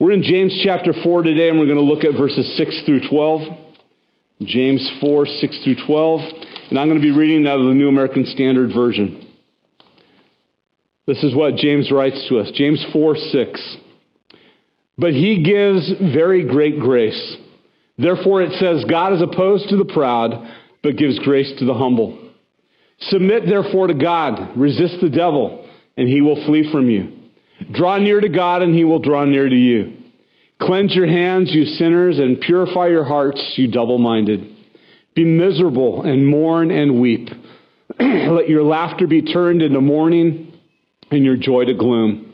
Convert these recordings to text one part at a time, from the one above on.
We're in James chapter 4 today, and we're going to look at verses 6 through 12. James 4, 6 through 12. And I'm going to be reading out of the New American Standard Version. This is what James writes to us James 4, 6. But he gives very great grace. Therefore, it says, God is opposed to the proud, but gives grace to the humble. Submit therefore to God, resist the devil, and he will flee from you. Draw near to God, and he will draw near to you. Cleanse your hands, you sinners, and purify your hearts, you double minded. Be miserable and mourn and weep. Let your laughter be turned into mourning and your joy to gloom.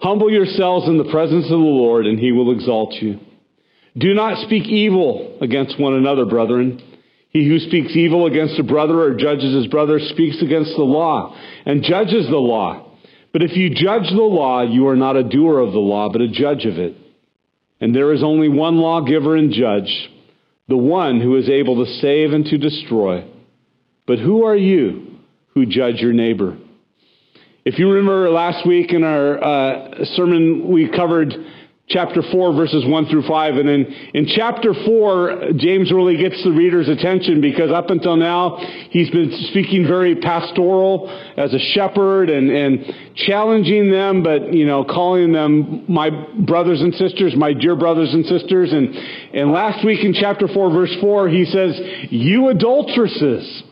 Humble yourselves in the presence of the Lord, and he will exalt you. Do not speak evil against one another, brethren. He who speaks evil against a brother or judges his brother speaks against the law and judges the law. But if you judge the law, you are not a doer of the law, but a judge of it. And there is only one lawgiver and judge, the one who is able to save and to destroy. But who are you who judge your neighbor? If you remember last week in our uh, sermon, we covered chapter 4, verses 1 through 5. And in, in chapter 4, James really gets the reader's attention because up until now, he's been speaking very pastoral as a shepherd and, and challenging them, but, you know, calling them my brothers and sisters, my dear brothers and sisters. And, and last week in chapter 4, verse 4, he says, You adulteresses.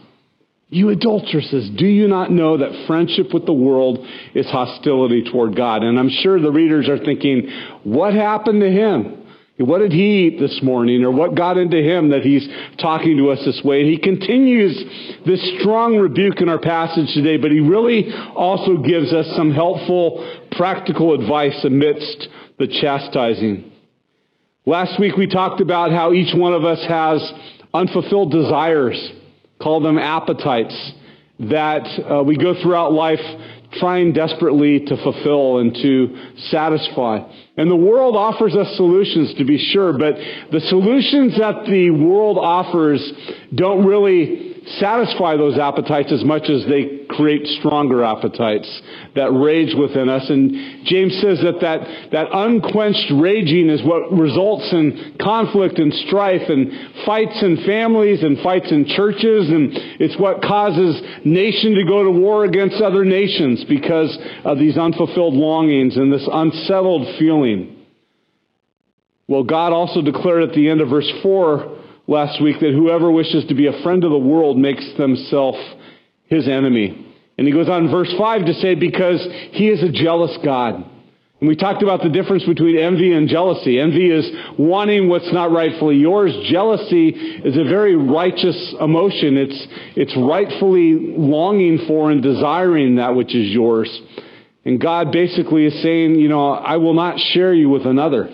You adulteresses, do you not know that friendship with the world is hostility toward God? And I'm sure the readers are thinking, what happened to him? What did he eat this morning? Or what got into him that he's talking to us this way? And he continues this strong rebuke in our passage today, but he really also gives us some helpful, practical advice amidst the chastising. Last week we talked about how each one of us has unfulfilled desires call them appetites, that uh, we go throughout life trying desperately to fulfill and to satisfy. And the world offers us solutions to be sure, but the solutions that the world offers don't really satisfy those appetites as much as they create stronger appetites that rage within us. And James says that that, that unquenched raging is what results in conflict and strife and fights in families and fights in churches. And it's what causes nation to go to war against other nations because of these unfulfilled longings and this unsettled feeling. Well, God also declared at the end of verse 4 last week that whoever wishes to be a friend of the world makes themselves his enemy. And he goes on in verse 5 to say, because he is a jealous God. And we talked about the difference between envy and jealousy. Envy is wanting what's not rightfully yours. Jealousy is a very righteous emotion. It's, it's rightfully longing for and desiring that which is yours. And God basically is saying, you know, I will not share you with another.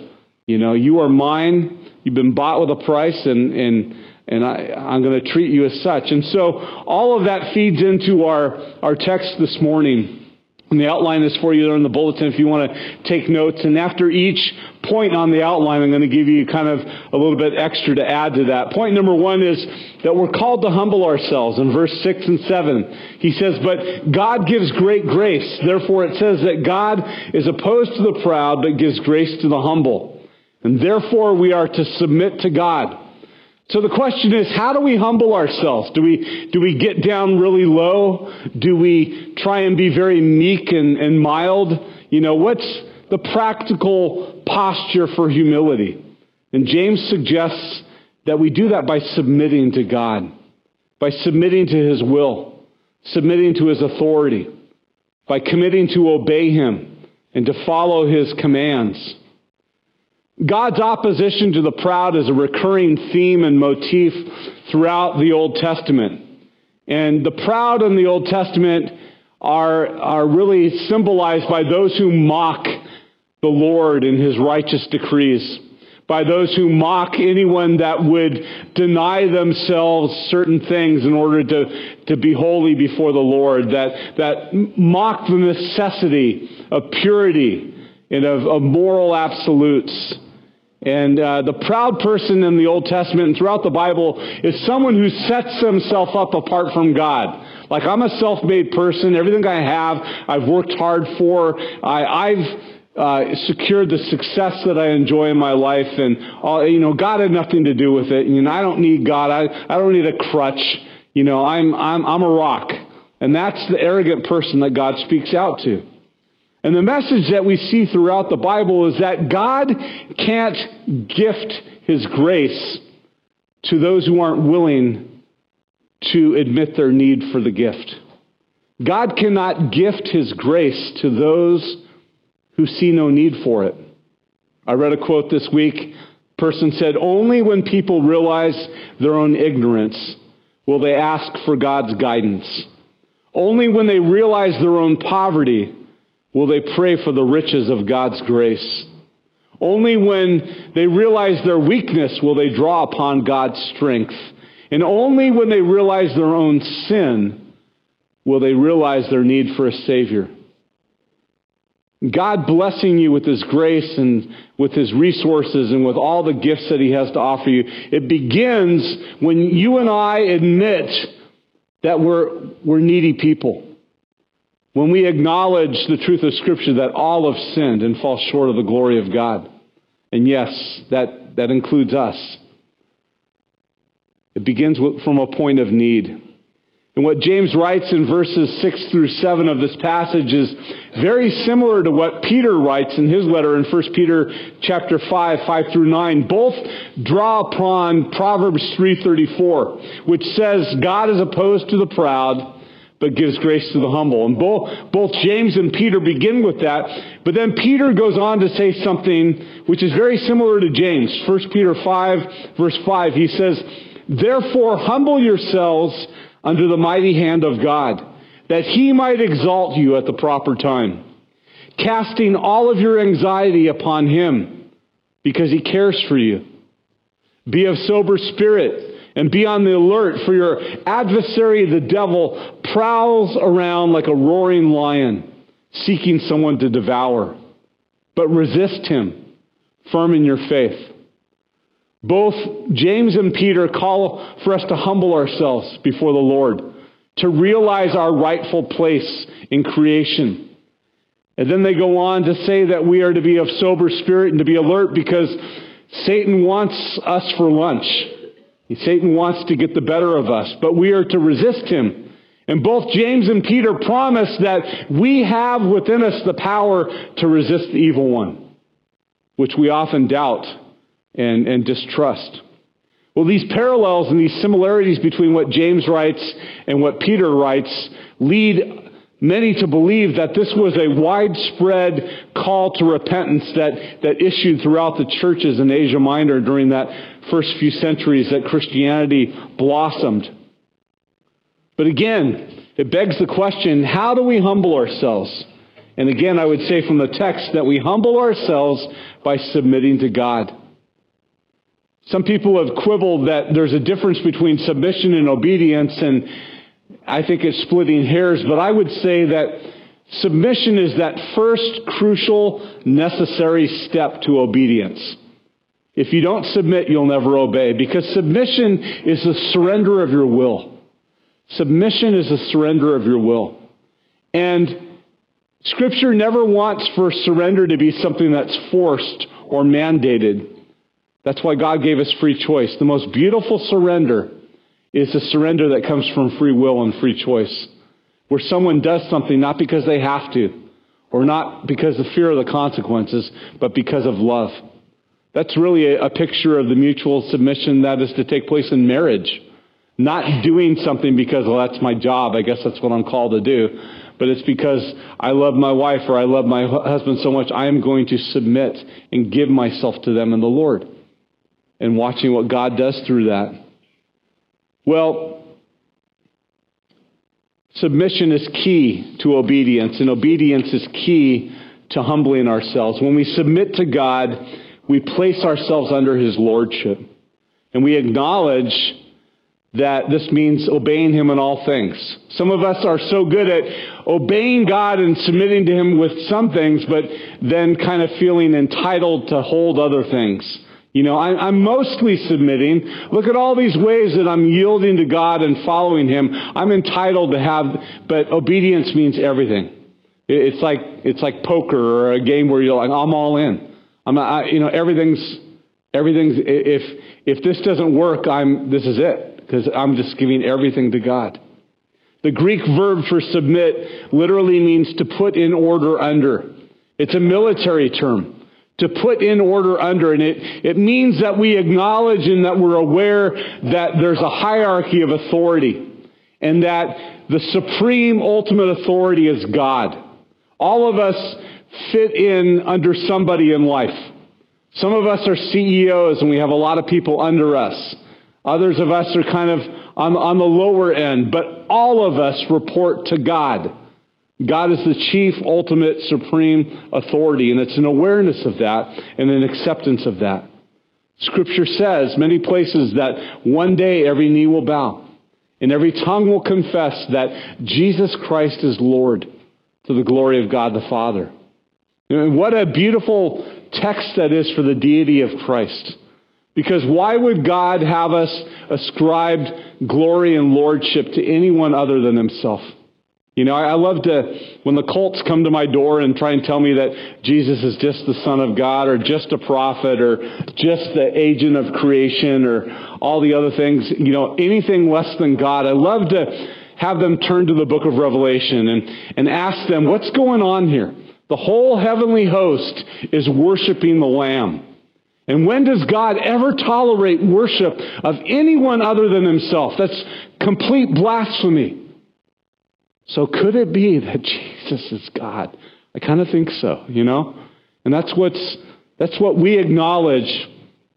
You know, you are mine. You've been bought with a price, and, and, and I, I'm going to treat you as such. And so all of that feeds into our, our text this morning. And the outline is for you there in the bulletin if you want to take notes. And after each point on the outline, I'm going to give you kind of a little bit extra to add to that. Point number one is that we're called to humble ourselves. In verse 6 and 7, he says, But God gives great grace. Therefore, it says that God is opposed to the proud, but gives grace to the humble. And therefore, we are to submit to God. So the question is, how do we humble ourselves? Do we, do we get down really low? Do we try and be very meek and, and mild? You know, what's the practical posture for humility? And James suggests that we do that by submitting to God, by submitting to His will, submitting to His authority, by committing to obey Him and to follow His commands. God's opposition to the proud is a recurring theme and motif throughout the Old Testament. And the proud in the Old Testament are, are really symbolized by those who mock the Lord and his righteous decrees, by those who mock anyone that would deny themselves certain things in order to, to be holy before the Lord, that, that mock the necessity of purity and of, of moral absolutes. And uh, the proud person in the Old Testament and throughout the Bible is someone who sets himself up apart from God. Like, I'm a self made person. Everything I have, I've worked hard for. I, have uh, secured the success that I enjoy in my life, and all, you know, God had nothing to do with it. And you know, I don't need God. I, I don't need a crutch. You know, I'm, I'm, I'm a rock. And that's the arrogant person that God speaks out to. And the message that we see throughout the Bible is that God can't gift His grace to those who aren't willing to admit their need for the gift. God cannot gift His grace to those who see no need for it. I read a quote this week. A person said, Only when people realize their own ignorance will they ask for God's guidance. Only when they realize their own poverty will they pray for the riches of God's grace. Only when they realize their weakness will they draw upon God's strength. And only when they realize their own sin will they realize their need for a Savior. God blessing you with His grace and with His resources and with all the gifts that He has to offer you, it begins when you and I admit that we're, we're needy people. When we acknowledge the truth of Scripture that all have sinned and fall short of the glory of God. And yes, that, that includes us. It begins with, from a point of need. And what James writes in verses 6 through 7 of this passage is very similar to what Peter writes in his letter in 1 Peter chapter 5, 5 through 9. Both draw upon Proverbs 3.34, which says, God is opposed to the proud, but gives grace to the humble. And both, both James and Peter begin with that. But then Peter goes on to say something which is very similar to James. 1 Peter 5, verse 5, he says, Therefore humble yourselves under the mighty hand of God, that he might exalt you at the proper time, casting all of your anxiety upon him, because he cares for you. Be of sober spirit and be on the alert, for your adversary, the devil, prowls around like a roaring lion, seeking someone to devour. But resist him, firm in your faith. Both James and Peter call for us to humble ourselves before the Lord, to realize our rightful place in creation. And then they go on to say that we are to be of sober spirit and to be alert because Satan wants us for lunch. Satan wants to get the better of us, but we are to resist him. And both James and Peter promise that we have within us the power to resist the evil one, which we often doubt and, and distrust. Well, these parallels and these similarities between what James writes and what Peter writes lead many to believe that this was a widespread call to repentance that, that issued throughout the churches in Asia Minor during that first few centuries that Christianity blossomed. But again, it begs the question how do we humble ourselves? And again, I would say from the text that we humble ourselves by submitting to God. Some people have quibbled that there's a difference between submission and obedience, and I think it's splitting hairs, but I would say that submission is that first crucial, necessary step to obedience. If you don't submit, you'll never obey, because submission is the surrender of your will. Submission is the surrender of your will. And Scripture never wants for surrender to be something that's forced or mandated. That's why God gave us free choice. The most beautiful surrender is the surrender that comes from free will and free choice, where someone does something not because they have to, or not because of fear of the consequences, but because of love. That's really a, a picture of the mutual submission that is to take place in marriage. Not doing something because, well, that's my job. I guess that's what I'm called to do. But it's because I love my wife or I love my husband so much, I am going to submit and give myself to them in the Lord and watching what God does through that. Well, submission is key to obedience, and obedience is key to humbling ourselves. When we submit to God, we place ourselves under His Lordship. And we acknowledge that this means obeying Him in all things. Some of us are so good at obeying God and submitting to Him with some things, but then kind of feeling entitled to hold other things. You know, I, am mostly submitting. Look at all these ways that I'm yielding to God and following Him. I'm entitled to have, but obedience means everything. It's like it's like poker or a game where you're like, I'm all in. I'm I, you know, everything's everything's. If if this doesn't work, I'm this is it because I'm just giving everything to God. The Greek verb for submit literally means to put in order under. It's a military term. To put in order under. And it, it means that we acknowledge and that we're aware that there's a hierarchy of authority and that the supreme ultimate authority is God. All of us fit in under somebody in life. Some of us are CEOs and we have a lot of people under us. Others of us are kind of on, on the lower end, but all of us report to God. God is the chief, ultimate, supreme authority, and it's an awareness of that and an acceptance of that. Scripture says many places that one day every knee will bow and every tongue will confess that Jesus Christ is Lord to the glory of God the Father. What a beautiful text that is for the deity of Christ. Because why would God have us ascribed glory and lordship to anyone other than himself? You know, I love to, when the cults come to my door and try and tell me that Jesus is just the Son of God or just a prophet or just the agent of creation or all the other things, you know, anything less than God, I love to have them turn to the book of Revelation and, and ask them, what's going on here? The whole heavenly host is worshiping the Lamb. And when does God ever tolerate worship of anyone other than himself? That's complete blasphemy. So could it be that Jesus is God? I kind of think so, you know? And that's what's that's what we acknowledge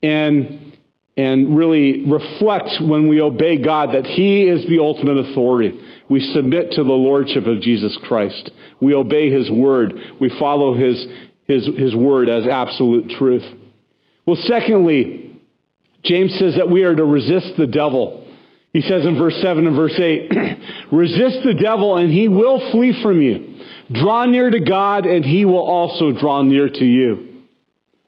and and really reflect when we obey God that he is the ultimate authority. We submit to the lordship of Jesus Christ. We obey his word. We follow his his his word as absolute truth. Well, secondly, James says that we are to resist the devil. He says in verse 7 and verse 8, resist the devil and he will flee from you. Draw near to God and he will also draw near to you.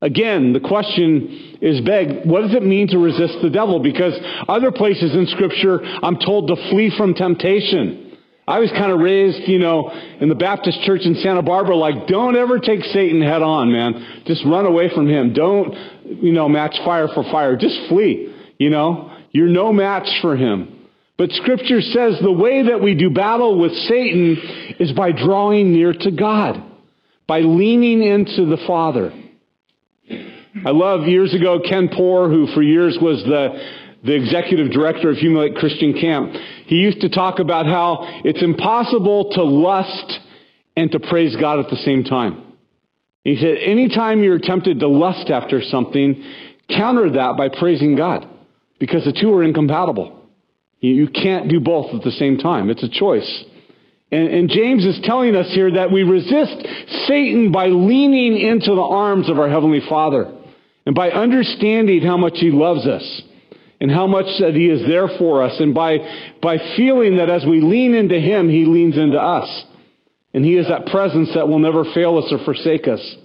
Again, the question is begged, what does it mean to resist the devil? Because other places in scripture, I'm told to flee from temptation. I was kind of raised, you know, in the Baptist church in Santa Barbara, like, don't ever take Satan head on, man. Just run away from him. Don't, you know, match fire for fire. Just flee, you know. You're no match for him. But scripture says the way that we do battle with Satan is by drawing near to God, by leaning into the Father. I love years ago Ken Poor, who for years was the the executive director of Hume Lake Christian Camp, he used to talk about how it's impossible to lust and to praise God at the same time. He said, anytime you're tempted to lust after something, counter that by praising God because the two are incompatible. You can't do both at the same time. It's a choice. And, and, James is telling us here that we resist Satan by leaning into the arms of our Heavenly Father and by understanding how much He loves us and how much that He is there for us, and by, by feeling that as we lean into Him, He leans into us. And He is that presence that will never fail us or forsake us.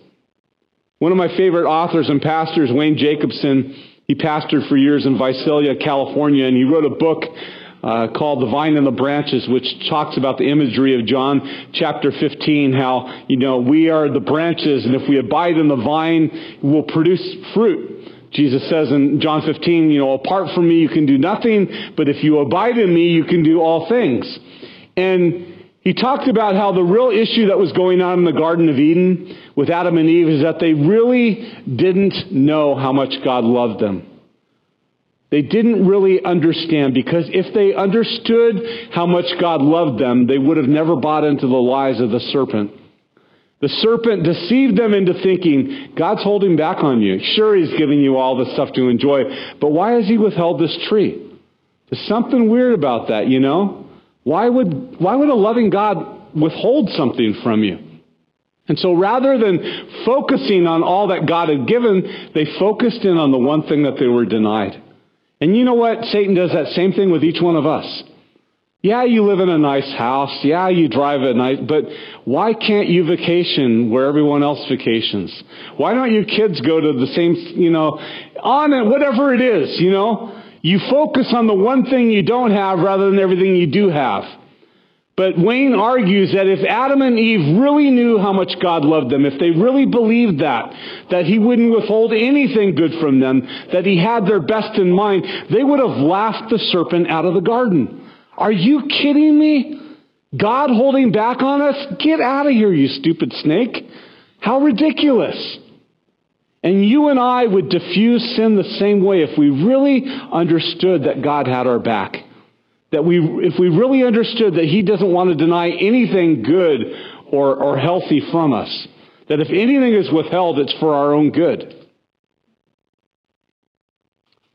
One of my favorite authors and pastors, Wayne Jacobsen, he pastored for years in Visalia, California, and he wrote a book uh, called The Vine and the Branches, which talks about the imagery of John chapter 15, how, you know, we are the branches, and if we abide in the vine, we'll produce fruit. Jesus says in John 15, you know, apart from me you can do nothing, but if you abide in me, you can do all things. And he talked about how the real issue that was going on in the Garden of Eden with Adam and Eve is that they really didn't know how much God loved them. They didn't really understand because if they understood how much God loved them, they would have never bought into the lies of the serpent. The serpent deceived them into thinking, God's holding back on you. Sure, he's giving you all this stuff to enjoy, but why has he withheld this tree? There's something weird about that, you know? Why would, why would a loving God withhold something from you? And so rather than focusing on all that God had given, they focused in on the one thing that they were denied. And you know what? Satan does that same thing with each one of us. Yeah, you live in a nice house. Yeah, you drive a nice, but why can't you vacation where everyone else vacations? Why don't your kids go to the same, you know, on it, whatever it is, you know? You focus on the one thing you don't have rather than everything you do have. But Wayne argues that if Adam and Eve really knew how much God loved them, if they really believed that, that he wouldn't withhold anything good from them, that he had their best in mind, they would have laughed the serpent out of the garden. Are you kidding me? God holding back on us? Get out of here, you stupid snake. How ridiculous. And you and I would diffuse sin the same way if we really understood that God had our back. That we, if we really understood that He doesn't want to deny anything good or, or healthy from us. That if anything is withheld, it's for our own good.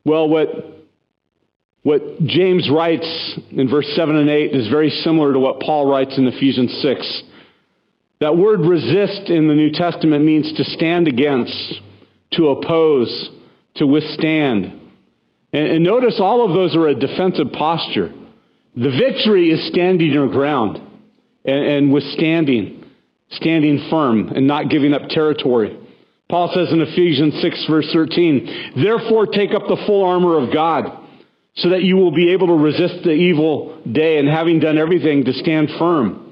Well, what, what James writes in verse 7 and 8 is very similar to what Paul writes in Ephesians 6. That word resist in the New Testament means to stand against, to oppose, to withstand. And, and notice all of those are a defensive posture. The victory is standing your ground and, and withstanding, standing firm and not giving up territory. Paul says in Ephesians 6 verse 13, therefore take up the full armor of God so that you will be able to resist the evil day and having done everything to stand firm.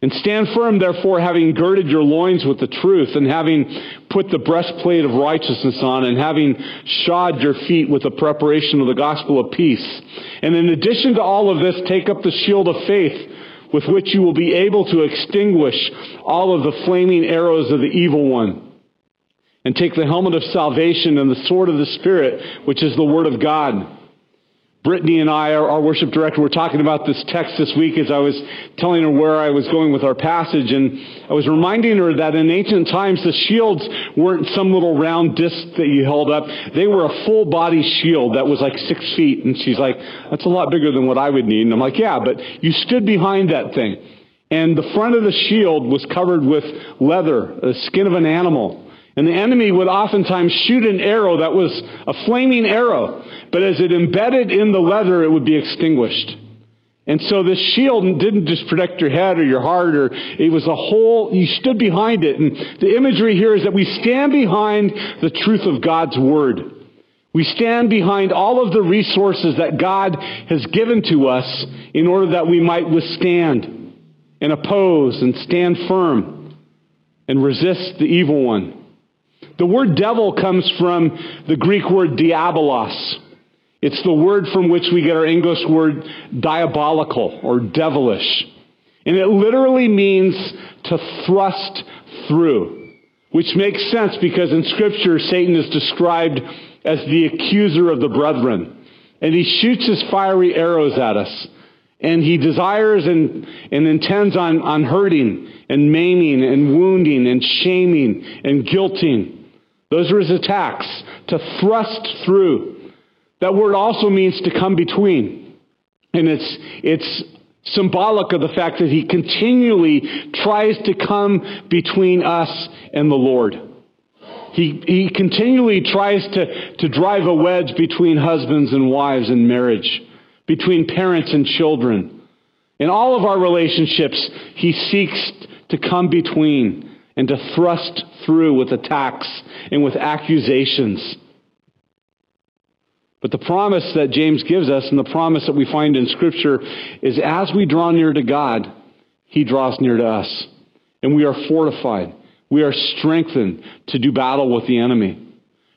And stand firm, therefore, having girded your loins with the truth, and having put the breastplate of righteousness on, and having shod your feet with the preparation of the gospel of peace. And in addition to all of this, take up the shield of faith, with which you will be able to extinguish all of the flaming arrows of the evil one. And take the helmet of salvation and the sword of the Spirit, which is the word of God Brittany and I, our, worship director, were talking about this text this week as I was telling her where I was going with our passage. And I was reminding her that in ancient times, the shields weren't some little round disc that you held up. They were a full body shield that was like six feet. And she's like, that's a lot bigger than what I would need. And I'm like, yeah, but you stood behind that thing. And the front of the shield was covered with leather, the skin of an animal. And the enemy would oftentimes shoot an arrow that was a flaming arrow. But as it embedded in the leather, it would be extinguished. And so this shield didn't just protect your head or your heart, or it was a whole, you stood behind it. And the imagery here is that we stand behind the truth of God's word. We stand behind all of the resources that God has given to us in order that we might withstand and oppose and stand firm and resist the evil one. The word devil comes from the Greek word diabolos. It's the word from which we get our English word diabolical or devilish. And it literally means to thrust through, which makes sense because in Scripture, Satan is described as the accuser of the brethren. And he shoots his fiery arrows at us. And he desires and, and intends on, on hurting and maiming and wounding and shaming and guilting. Those are his attacks, to thrust through. That word also means to come between. And it's, it's symbolic of the fact that he continually tries to come between us and the Lord. He, he continually tries to, to drive a wedge between husbands and wives in marriage, between parents and children. In all of our relationships, he seeks to come between and to thrust through with attacks and with accusations. But the promise that James gives us and the promise that we find in Scripture is as we draw near to God, He draws near to us. And we are fortified. We are strengthened to do battle with the enemy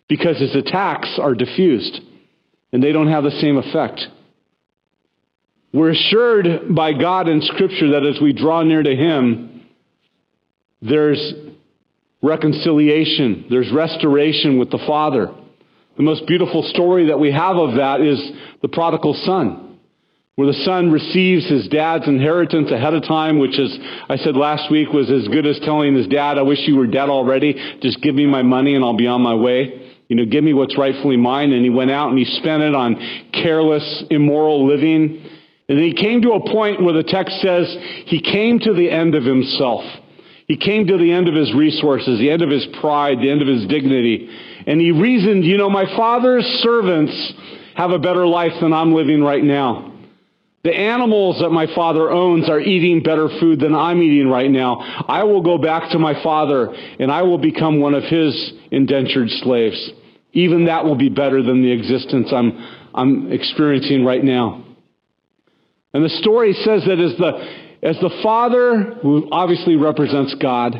because his attacks are diffused and they don't have the same effect. We're assured by God in Scripture that as we draw near to Him, there's reconciliation, there's restoration with the Father. The most beautiful story that we have of that is the prodigal son, where the son receives his dad's inheritance ahead of time, which is, I said last week, was as good as telling his dad, I wish you were dead already. Just give me my money and I'll be on my way. You know, give me what's rightfully mine. And he went out and he spent it on careless, immoral living. And he came to a point where the text says he came to the end of himself. He came to the end of his resources, the end of his pride, the end of his dignity. And he reasoned, you know, my father's servants have a better life than I'm living right now. The animals that my father owns are eating better food than I'm eating right now. I will go back to my father and I will become one of his indentured slaves. Even that will be better than the existence I'm, I'm experiencing right now. And the story says that as the, as the father, who obviously represents God,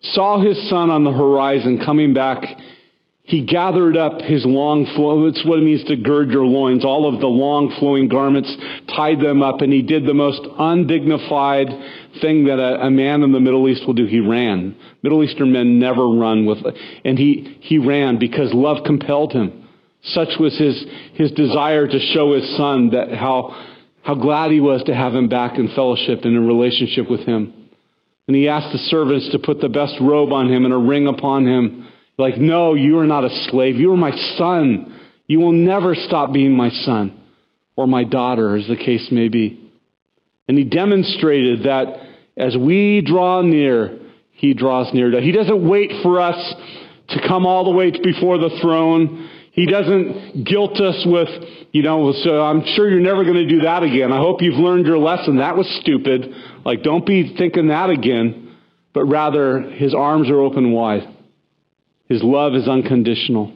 saw his son on the horizon coming back he gathered up his long flow. It's what it means to gird your loins. All of the long flowing garments, tied them up, and he did the most undignified thing that a, a, man in the Middle East will do. He ran. Middle Eastern men never run with, and he, he ran because love compelled him. Such was his, his desire to show his son that how, how glad he was to have him back in fellowship and in relationship with him. And he asked the servants to put the best robe on him and a ring upon him like, no, you are not a slave. You are my son. You will never stop being my son or my daughter, as the case may be. And he demonstrated that as we draw near, he draws near. To. He doesn't wait for us to come all the way before the throne. He doesn't guilt us with, you know, so I'm sure you're never going to do that again. I hope you've learned your lesson. That was stupid. Like, don't be thinking that again. But rather, his arms are open wide. His love is unconditional.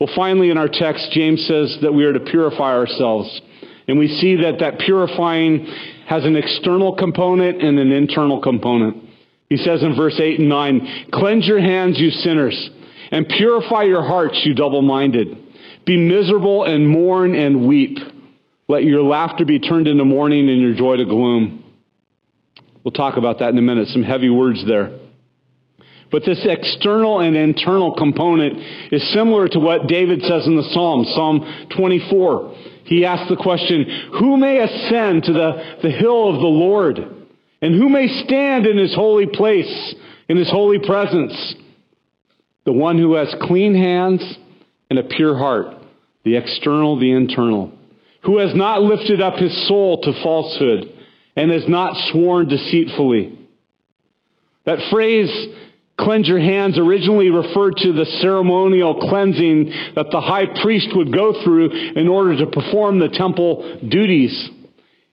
Well, finally, in our text, James says that we are to purify ourselves. And we see that that purifying has an external component and an internal component. He says in verse 8 and 9, Cleanse your hands, you sinners, and purify your hearts, you double minded. Be miserable and mourn and weep. Let your laughter be turned into mourning and your joy to gloom. We'll talk about that in a minute. Some heavy words there. But this external and internal component is similar to what David says in the Psalm, Psalm 24. He asks the question, Who may ascend to the, the hill of the Lord? And who may stand in his holy place, in his holy presence? The one who has clean hands and a pure heart, the external, the internal. Who has not lifted up his soul to falsehood and has not sworn deceitfully. That phrase Cleanse your hands originally referred to the ceremonial cleansing that the high priest would go through in order to perform the temple duties.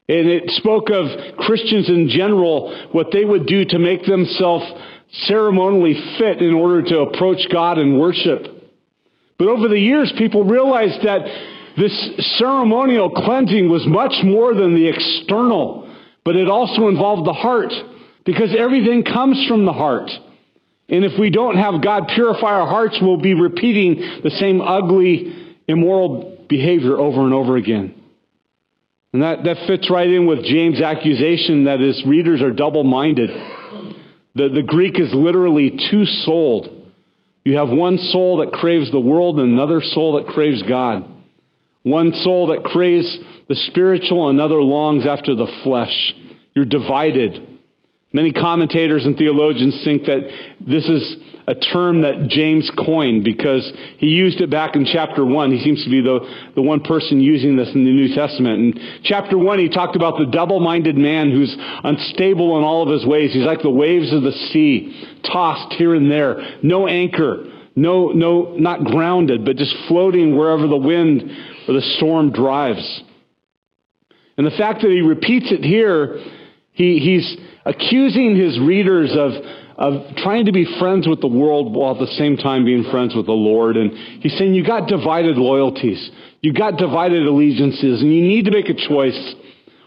And it spoke of Christians in general, what they would do to make themselves ceremonially fit in order to approach God and worship. But over the years, people realized that this ceremonial cleansing was much more than the external, but it also involved the heart, because everything comes from the heart. And if we don't have God purify our hearts, we'll be repeating the same ugly, immoral behavior over and over again. And that, that fits right in with James' accusation that his readers are double minded. The, the Greek is literally two souled. You have one soul that craves the world and another soul that craves God. One soul that craves the spiritual, another longs after the flesh. You're divided. Many commentators and theologians think that this is a term that James coined because he used it back in chapter 1. He seems to be the, the one person using this in the New Testament. In chapter 1, he talked about the double minded man who's unstable in all of his ways. He's like the waves of the sea, tossed here and there, no anchor, no, no, not grounded, but just floating wherever the wind or the storm drives. And the fact that he repeats it here, he, he's accusing his readers of, of trying to be friends with the world while at the same time being friends with the Lord. And he's saying you got divided loyalties. You got divided allegiances and you need to make a choice.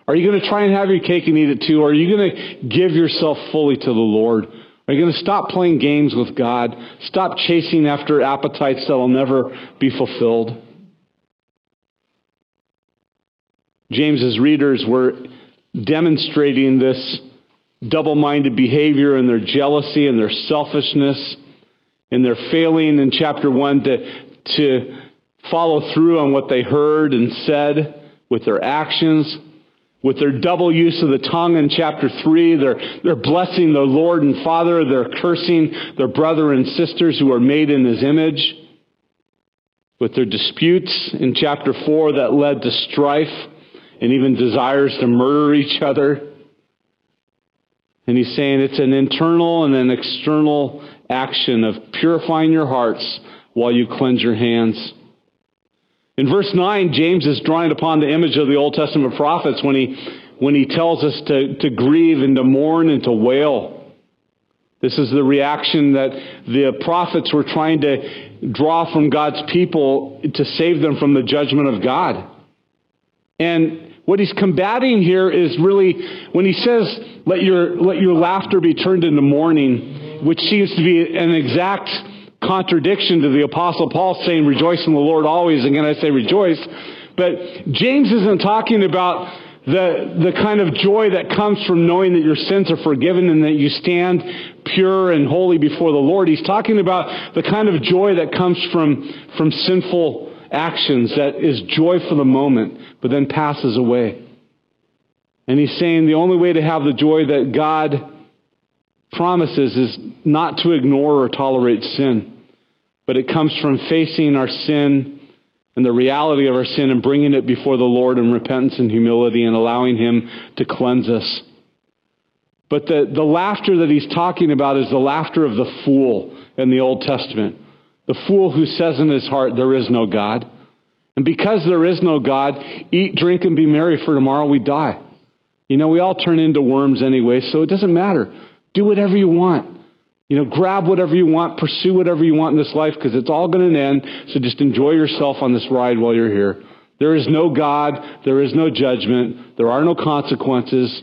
Are you going to try and have your cake and eat it too? Or are you going to give yourself fully to the Lord? Are you going to stop playing games with God? Stop chasing after appetites that will never be fulfilled? James's readers were demonstrating this double minded behavior and their jealousy and their selfishness and their failing in chapter 1 to, to follow through on what they heard and said with their actions. With their double use of the tongue in chapter 3, they're, they're blessing their Lord and Father. They're cursing their brother and sisters who are made in His image. With their disputes in chapter 4 that led to strife and even desires to murder each other. And he's saying it's an internal and an external action of purifying your hearts while you cleanse your hands. In verse 9, James is drawing upon the image of the Old Testament prophets when he, when he tells us to, to grieve and to mourn and to wail. This is the reaction that the prophets were trying to draw from God's people to save them from the judgment of God. And What he's combating here is really when he says, let your, let your laughter be turned into mourning, which seems to be an exact contradiction to the apostle Paul saying, rejoice in the Lord always. Again, I say rejoice. But James isn't talking about the, the kind of joy that comes from knowing that your sins are forgiven and that you stand pure and holy before the Lord. He's talking about the kind of joy that comes from, from sinful actions that is joy for the moment, but then passes away. And he's saying the only way to have the joy that God promises is not to ignore or tolerate sin, but it comes from facing our sin and the reality of our sin and bringing it before the Lord in repentance and humility and allowing Him to cleanse us. But the, the laughter that he's talking about is the laughter of the fool in the Old Testament. The fool who says in his heart, There is no God. And because there is no God, eat, drink, and be merry, for tomorrow we die. You know, we all turn into worms anyway, so it doesn't matter. Do whatever you want. You know, grab whatever you want, pursue whatever you want in this life because it's all going to end. So just enjoy yourself on this ride while you're here. There is no God. There is no judgment. There are no consequences.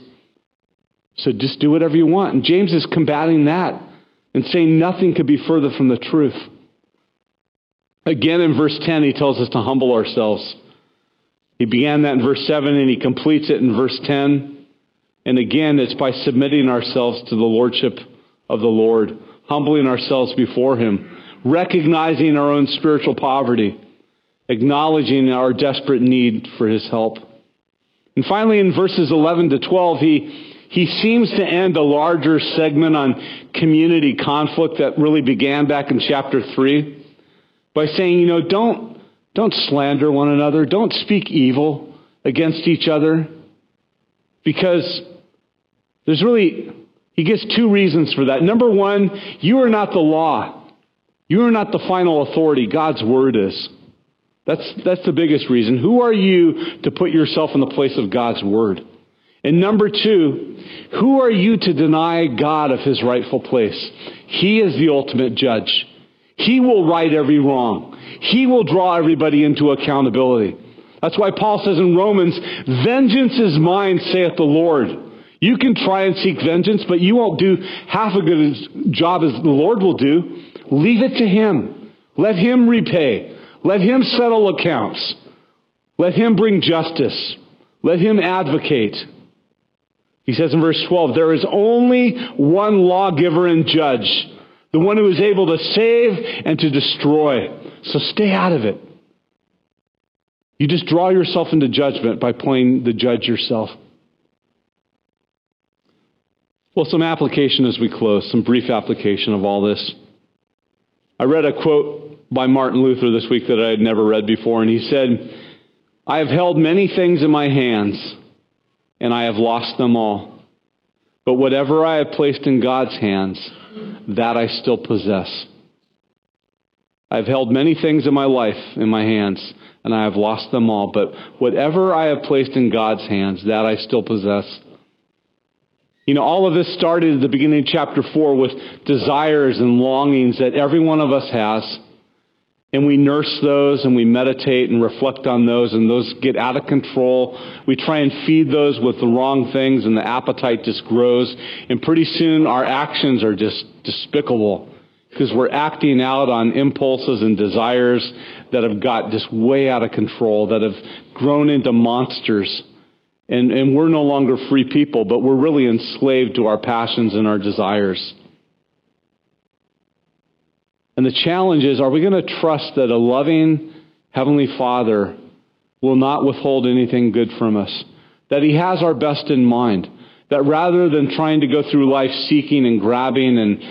So just do whatever you want. And James is combating that and saying nothing could be further from the truth. Again, in verse 10, he tells us to humble ourselves. He began that in verse 7 and he completes it in verse 10. And again, it's by submitting ourselves to the lordship of the Lord, humbling ourselves before Him, recognizing our own spiritual poverty, acknowledging our desperate need for His help. And finally, in verses 11 to 12, he, he seems to end a larger segment on community conflict that really began back in chapter 3 by saying, you know, don't, don't slander one another, don't speak evil against each other, because there's really he gives two reasons for that. Number one, you are not the law. You are not the final authority. God's word is. That's, that's the biggest reason. Who are you to put yourself in the place of God's word? And number two, who are you to deny God of his rightful place? He is the ultimate judge. He will right every wrong. He will draw everybody into accountability. That's why Paul says in Romans, Vengeance is mine, saith the Lord. You can try and seek vengeance, but you won't do half a good job as the Lord will do. Leave it to Him. Let Him repay. Let Him settle accounts. Let Him bring justice. Let Him advocate. He says in verse 12, there is only one lawgiver and judge, the one who is able to save and to destroy. So stay out of it. You just draw yourself into judgment by playing the judge yourself. Well, some application as we close, some brief application of all this. I read a quote by Martin Luther this week that I had never read before, and he said, I have held many things in my hands, and I have lost them all. But whatever I have placed in God's hands, that I still possess. I've held many things in my life in my hands, and I have lost them all. But whatever I have placed in God's hands, that I still possess. You know, all of this started at the beginning of chapter 4 with desires and longings that every one of us has. And we nurse those and we meditate and reflect on those, and those get out of control. We try and feed those with the wrong things, and the appetite just grows. And pretty soon our actions are just despicable because we're acting out on impulses and desires that have got just way out of control, that have grown into monsters. And, and we're no longer free people, but we're really enslaved to our passions and our desires. And the challenge is are we going to trust that a loving Heavenly Father will not withhold anything good from us? That He has our best in mind? That rather than trying to go through life seeking and grabbing and,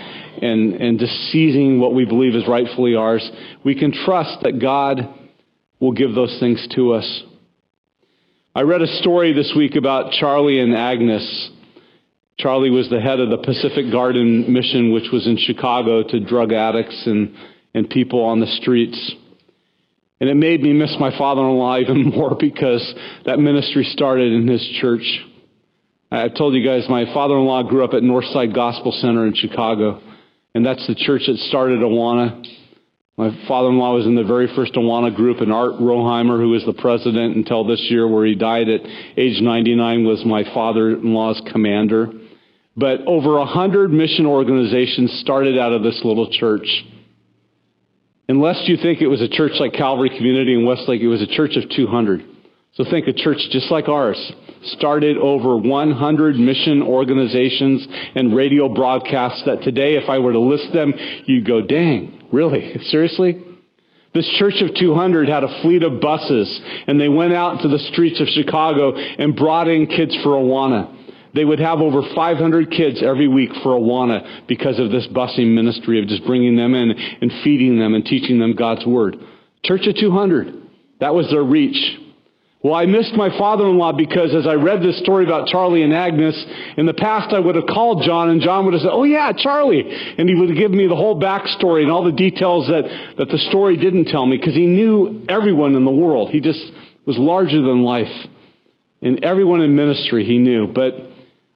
and, and just seizing what we believe is rightfully ours, we can trust that God will give those things to us. I read a story this week about Charlie and Agnes. Charlie was the head of the Pacific Garden Mission, which was in Chicago to drug addicts and, and people on the streets. And it made me miss my father in law even more because that ministry started in his church. I told you guys my father in law grew up at Northside Gospel Center in Chicago, and that's the church that started Awana. My father-in-law was in the very first Awana group, and Art Rorheim, who was the president until this year, where he died at age 99, was my father-in-law's commander. But over a hundred mission organizations started out of this little church. Unless you think it was a church like Calvary Community in Westlake, it was a church of 200. So think a church just like ours started over 100 mission organizations and radio broadcasts that today, if I were to list them, you'd go, dang, really? Seriously? This church of 200 had a fleet of buses, and they went out to the streets of Chicago and brought in kids for Awana. They would have over 500 kids every week for Awana because of this busing ministry of just bringing them in and feeding them and teaching them God's Word. Church of 200. That was their reach. Well, I missed my father-in-law because as I read this story about Charlie and Agnes, in the past I would have called John and John would have said, oh yeah, Charlie. And he would have given me the whole backstory and all the details that, that the story didn't tell me because he knew everyone in the world. He just was larger than life. And everyone in ministry he knew. But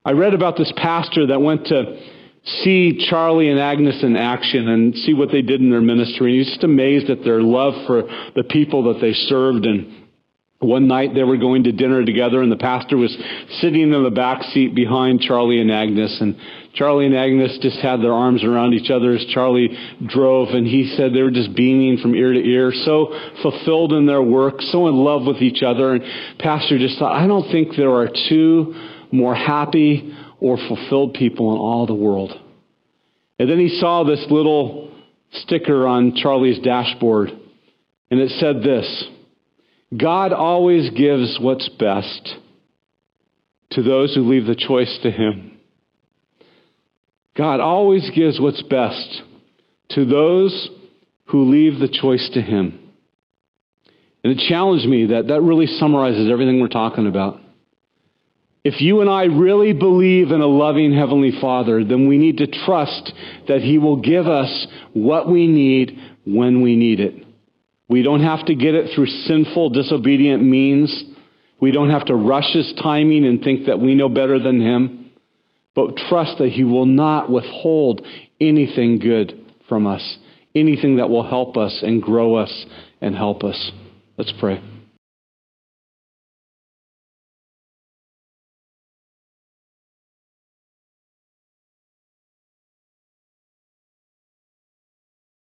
I read about this pastor that went to see Charlie and Agnes in action and see what they did in their ministry. And he's just amazed at their love for the people that they served. And one night they were going to dinner together, and the pastor was sitting in the back seat behind Charlie and Agnes. And Charlie and Agnes just had their arms around each other as Charlie drove, and he said they were just beaming from ear to ear, so fulfilled in their work, so in love with each other. And Pastor just thought, I don't think there are two more happy or fulfilled people in all the world. And then he saw this little sticker on Charlie's dashboard, and it said this God always gives what's best to those who leave the choice to Him. God always gives what's best to those who leave the choice to Him. And it challenged me that that really summarizes everything we're talking about. If you and I really believe in a loving Heavenly Father, then we need to trust that He will give us what we need when we need it. We don't have to get it through sinful, disobedient means. We don't have to rush His timing and think that we know better than Him. But trust that He will not withhold anything good from us, anything that will help us and grow us and help us. Let's pray.